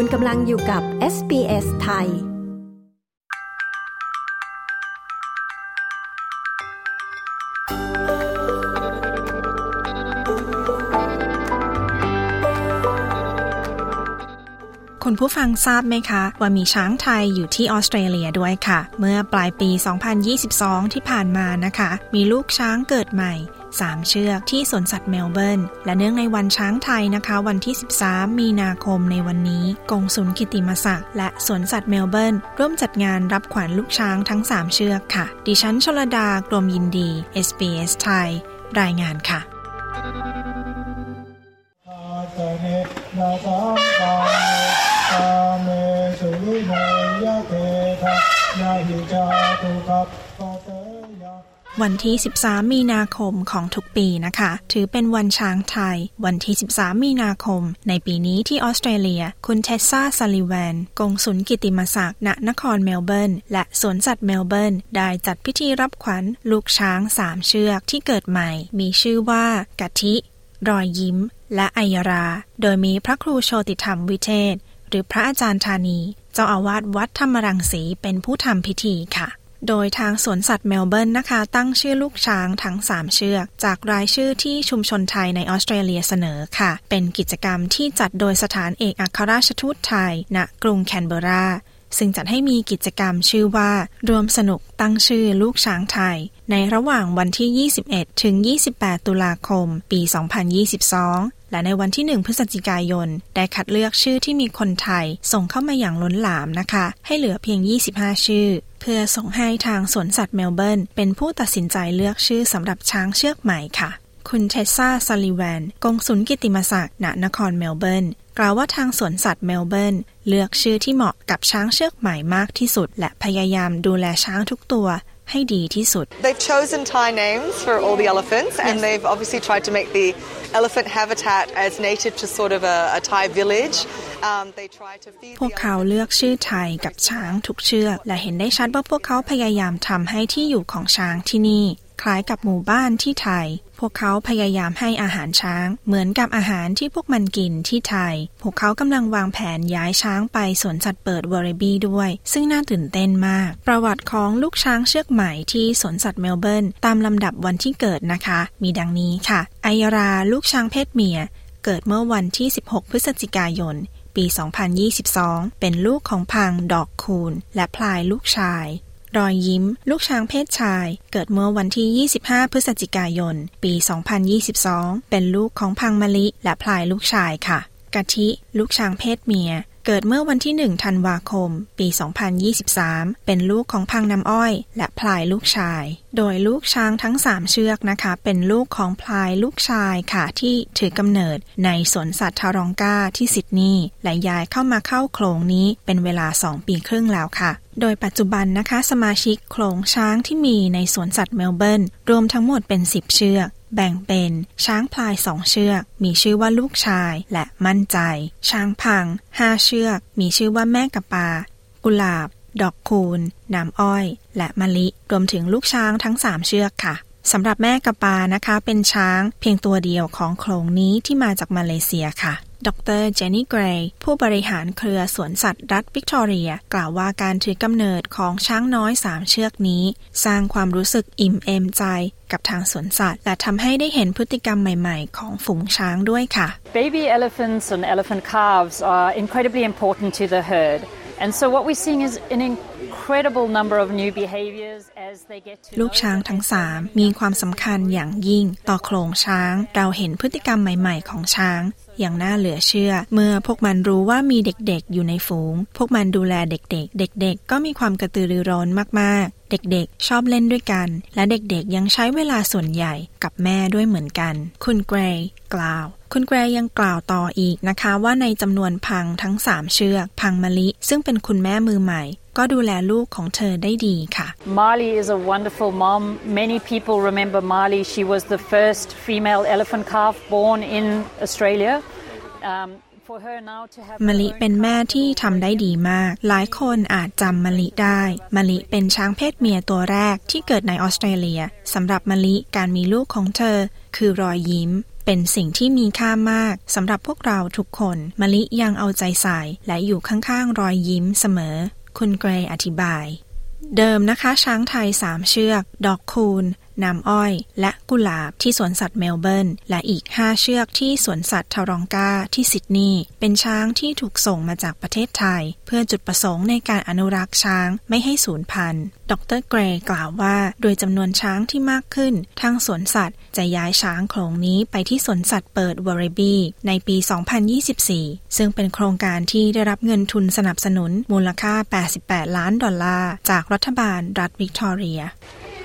คุณกำลังอยู่กับ SBS ไทย คุณผู้ฟังทราบไหมคะ ว่ามีช้างไทยอยู่ที่ออสเตรเลียด้วยค่ะ เมื่อปลายปี 2022 ที่ผ่านมานะคะ มีลูกช้างเกิดใหม่ 3 เชือกที่สวนสัตว์เมลเบิร์น และเนื่องในวันช้างไทยนะคะ วันที่ 13 มีนาคมในวันนี้กงสุลกิติมศักดิ์และสวนสัตว์เมลเบิร์น ร่วมจัดงานรับขวัญลูกช้างทั้ง 3 เชือกค่ะ ดิฉันชลดากรมยินดี SBS ไทย รายงานค่ะ วันที่ 13 มีนาคมของทุกปีนะคะ ถือเป็นวันช้างไทย วันที่ 13 มีนาคม ในปีนี้ที่ออสเตรเลีย คุณเทสซาซัลลิแวนกงสุลกิตติมศักดิ์ณนครเมลเบิร์น และสวนสัตว์เมลเบิร์น ได้จัดพิธีรับขวัญลูกช้างสามเชือกที่เกิดใหม่ มีชื่อว่ากะทิ รอยยิ้ม และไอยรา โดยมีพระครูโชติธรรมวิเทศ หรือพระอาจารย์ธานี เจ้าอาวาสวัดธรรมรังสีเป็นผู้ทำพิธีค่ะ โดยทางสวนสัตว์เมลเบิร์นนะคะ ตั้งชื่อลูกช้างทั้ง 3 เชือก จากรายชื่อที่ชุมชนไทยในออสเตรเลียเสนอค่ะ เป็นกิจกรรมที่จัดโดยสถานเอกอัครราชทูตไทย ณ กรุงแคนเบรา ซึ่งจัดให้มีกิจกรรมชื่อว่า ร่วมสนุกตั้งชื่อลูกช้างไทย ในระหว่างวันที่ 21 ถึง 28 ตุลาคม ปี 2022 และในวันที่ 1 พฤศจิกายน ได้คัดเลือกชื่อที่มีคนไทย ส่งเข้ามาอย่างล้นหลามนะคะ ให้เหลือเพียง 25 ชื่อ เพื่อส่งให้ทางสวนสัตว์เมลเบิร์นเป็นผู้ตัดสินใจเลือกชื่อสำหรับช้างเชือกใหม่ค่ะ คุณเทสซาซัลลิแวนกงสุลกิตติมศักดิ์ณนครเมลเบิร์นกล่าวว่าทางสวนสัตว์เมลเบิร์นเลือกชื่อที่เหมาะกับช้างเชือกใหม่มากที่สุด และพยายามดูแลช้างทุกตัว ให้ดีที่สุด They've chosen Thai names for all the elephants and they've obviously tried to make the elephant habitat as native to sort of a, a Thai village พวกเขาเลือกชื่อไทยกับช้างทุกเชือก และเห็นได้ชัดว่าพวกเขาพยายามทำให้ที่อยู่ของช้างที่นี่ คล้ายกับหมู่บ้านที่ไทย พวกเขาพยายามให้อาหารช้าง เหมือนกับอาหารที่พวกมันกินที่ไทย พวกเขากำลังวางแผนย้ายช้างไปสวนสัตว์เปิดเวอร์บีด้วย ซึ่งน่าตื่นเต้นมาก ประวัติของลูกช้างเชือกใหม่ที่สวนสัตว์เมลเบิร์นตามลำดับวันที่เกิดนะคะ มีดังนี้ค่ะไอยราลูกช้างเพศเมีย เกิดเมื่อวันที่ 16 พฤศจิกายนปี 2022 เป็นลูกของพังดอกคูนและพลายลูกชาย รอยยิ้ม ลูกช้างเพศชาย เกิดเมื่อวันที่ 25 พฤศจิกายน ปี 2022 เป็นลูกของพังมะลิและพลายลูกชายค่ะ กะทิ ลูกช้างเพศเมีย เกิดเมื่อวันที่ 1 ธันวาคม ปี 2023 เป็นลูกของพังน้ำอ้อย และพลายลูกชาย โดยลูกช้างทั้ง 3 เชือกนะคะ เป็นลูกของพลายลูกชายค่ะที่ถือกำเนิดในสวนสัตว์ทารองกาที่ซิดนีย์และย้ายเข้ามาเข้าโครงนี้เป็นเวลา 2 ปีครึ่งแล้วค่ะโดยปัจจุบันนะคะสมาชิกโขลงช้างที่มีในสวนสัตว์เมลเบิร์นรวมทั้งหมดเป็น 10 เชือก แบ่งเป็นช้างพลายสองเชือก มีชื่อว่าลูกชายและมั่นใจ ช้างพังห้าเชือก มีชื่อว่าแม่กะปา กุหลาบ ดอกคูนน้ำอ้อย และมะลิ รวมถึงลูกช้างทั้งสามเชือกค่ะสำหรับแม่กะปานะคะ เป็นช้างเพียงตัวเดียวของโขลงนี้ที่มาจากมาเลเซียค่ะ ดรเจนนี่เกรย์ผู้บริหารเครือสวนสัตว์รัฐวิกตอเรีย กล่าวว่าการถือกำเนิดของช้างน้อยสามเชือกนี้ สร้างความรู้สึกอิ่มเอมใจกับทางสวนสัตว์ และทำให้ได้เห็นพฤติกรรมใหม่ๆ ของฝูงช้างด้วยค่ะ Baby elephants and elephant calves are incredibly important to the herd and so what we're seeing is an incredible number of new behaviors as they get to ลูกช้างทั้งสามมีความสำคัญอย่างยิ่งต่อโครงช้าง เราเห็นพฤติกรรมใหม่ ๆ ของช้าง อย่างน่าเหลือเชื่อ เมื่อพวกมันรู้ว่ามีเด็กๆอยู่ในฝูง พวกมันดูแลเด็กๆ เด็กๆ ก็มีความกระตือรือร้นมากๆเด็กๆ ชอบเล่นด้วยกัน และเด็กๆ ยังใช้เวลาส่วนใหญ่กับแม่ด้วยเหมือนกัน คุณเกรย์กล่าว คุณแกรยังกล่าวต่ออีกนะคะว่าในจำนวนพังทั้งสามเชือก พังมะลิ ซึ่งเป็นคุณแม่มือใหม่ ก็ดูแลลูกของเธอได้ดีค่ะ Marley is a wonderful mom many people remember Marley she was the first female elephant calf born in Australia มะลิเป็นแม่ที่ทำได้ดีมาก หลายคนอาจจำมะลิได้ มะลิเป็นช้างเพศเมียตัวแรกที่เกิดในออสเตรเลียสำหรับมะลิการมีลูกของเธอ คือรอยยิ้ม เป็นสิ่งที่มีค่ามากสำหรับพวกเราทุกคน มะลิยังเอาใจใส่และอยู่ข้างๆรอยยิ้มเสมอ คุณเกรย์อธิบาย เดิมนะคะ ช้างไทยสามเชือก ดอกคูณ น้ำอ้อย และกุหลาบที่สวนสัตว์เมลเบิร์น และอีก 5 เชือกที่สวนสัตว์ทารองกาที่ซิดนีย์เป็นช้างที่ถูกส่งมาจากประเทศไทย เพื่อจุดประสงค์ในการอนุรักษ์ช้างไม่ให้สูญพันธุ์ ดร.เกรย์กล่าวว่า โดยจำนวนช้างที่มากขึ้น ทางสวนสัตว์จะย้ายช้างโขลงนี้ไปที่สวนสัตว์เปิดเวอร์บีในปี 2024 ซึ่งเป็นโครงการที่ได้รับเงินทุนสนับสนุนมูลค่า 88 ล้านดอลลาร์ จากรัฐบาลรัฐวิกตอเรีย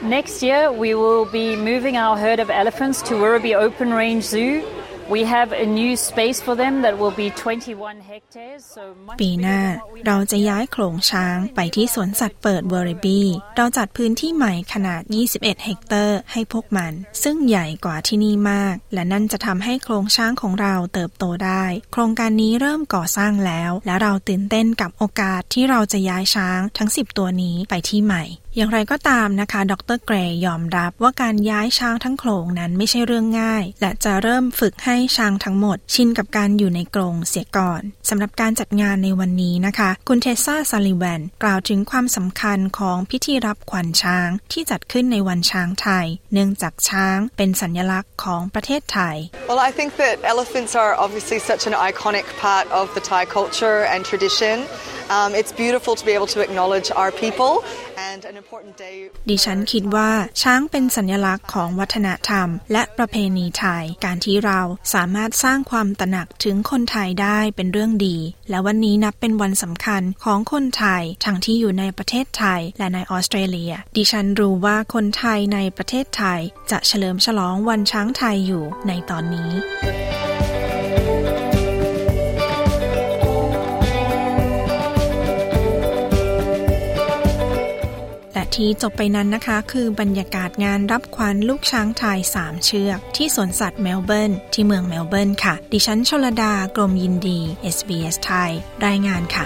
Next year, we will be moving our herd of elephants to Werribee Open Range Zoo. We have a new space for them that will be 21 hectares. So much ปีหน้า bigger than what we เรา have จะย้ายโขลงช้างไปที่สวนสัตว์เปิดเวอร์บีเราจัดพื้นที่ใหม่ขนาด 21 เฮกเตอร์ให้พวกมัน ซึ่งใหญ่กว่าที่นี่มาก และนั่นจะทำให้โขลงช้างของเราเติบโตได้ โครงการนี้เริ่มก่อสร้างแล้ว และเราตื่นเต้นกับโอกาสที่เราจะย้ายช้างทั้ง 10 ตัวนี้ไปที่ใหม่ อย่างไรก็ตามนะคะ ดรเกรย์ยอมรับว่าการย้ายช้างทั้งโขลงนั้นไม่ใช่เรื่องง่าย และจะเริ่มฝึกให้ช้างทั้งหมด ชินกับการอยู่ในกรงเสียก่อนสำหรับการจัดงานในวันนี้นะคะ คุณเทสซาซาลิแวนกล่าวถึงความสำคัญของพิธีรับขวัญช้างที่จัดขึ้นในวันช้างไทย เนื่องจากช้างเป็นสัญลักษณ์ของประเทศไทย Well, I think that elephants are obviously such an iconic part of the Thai culture and tradition. Um, it's beautiful to be able to acknowledge our people and an important day. ดิฉันคิดว่าช้างเป็นสัญลักษณ์ของวัฒนธรรม และประเพณีไทย การที่เราสามารถสร้างความตระหนักถึงคนไทยได้เป็นเรื่องดี และวันนี้นับเป็นวันสำคัญของคนไทย ทั้งที่อยู่ในประเทศไทยและในออสเตรเลีย ดิฉันรู้ว่าคนไทยในประเทศไทยจะเฉลิมฉลองวันช้างไทยอยู่ในตอนนี้ ที่จบไปนั้นนะคะ คือบรรยากาศงานรับขวัญลูกช้างไทย 3 เชือก ที่สวนสัตว์เมลเบิร์นที่เมืองเมลเบิร์นค่ะ ดิฉันชลดากรมยินดี SBS ไทย รายงานค่ะ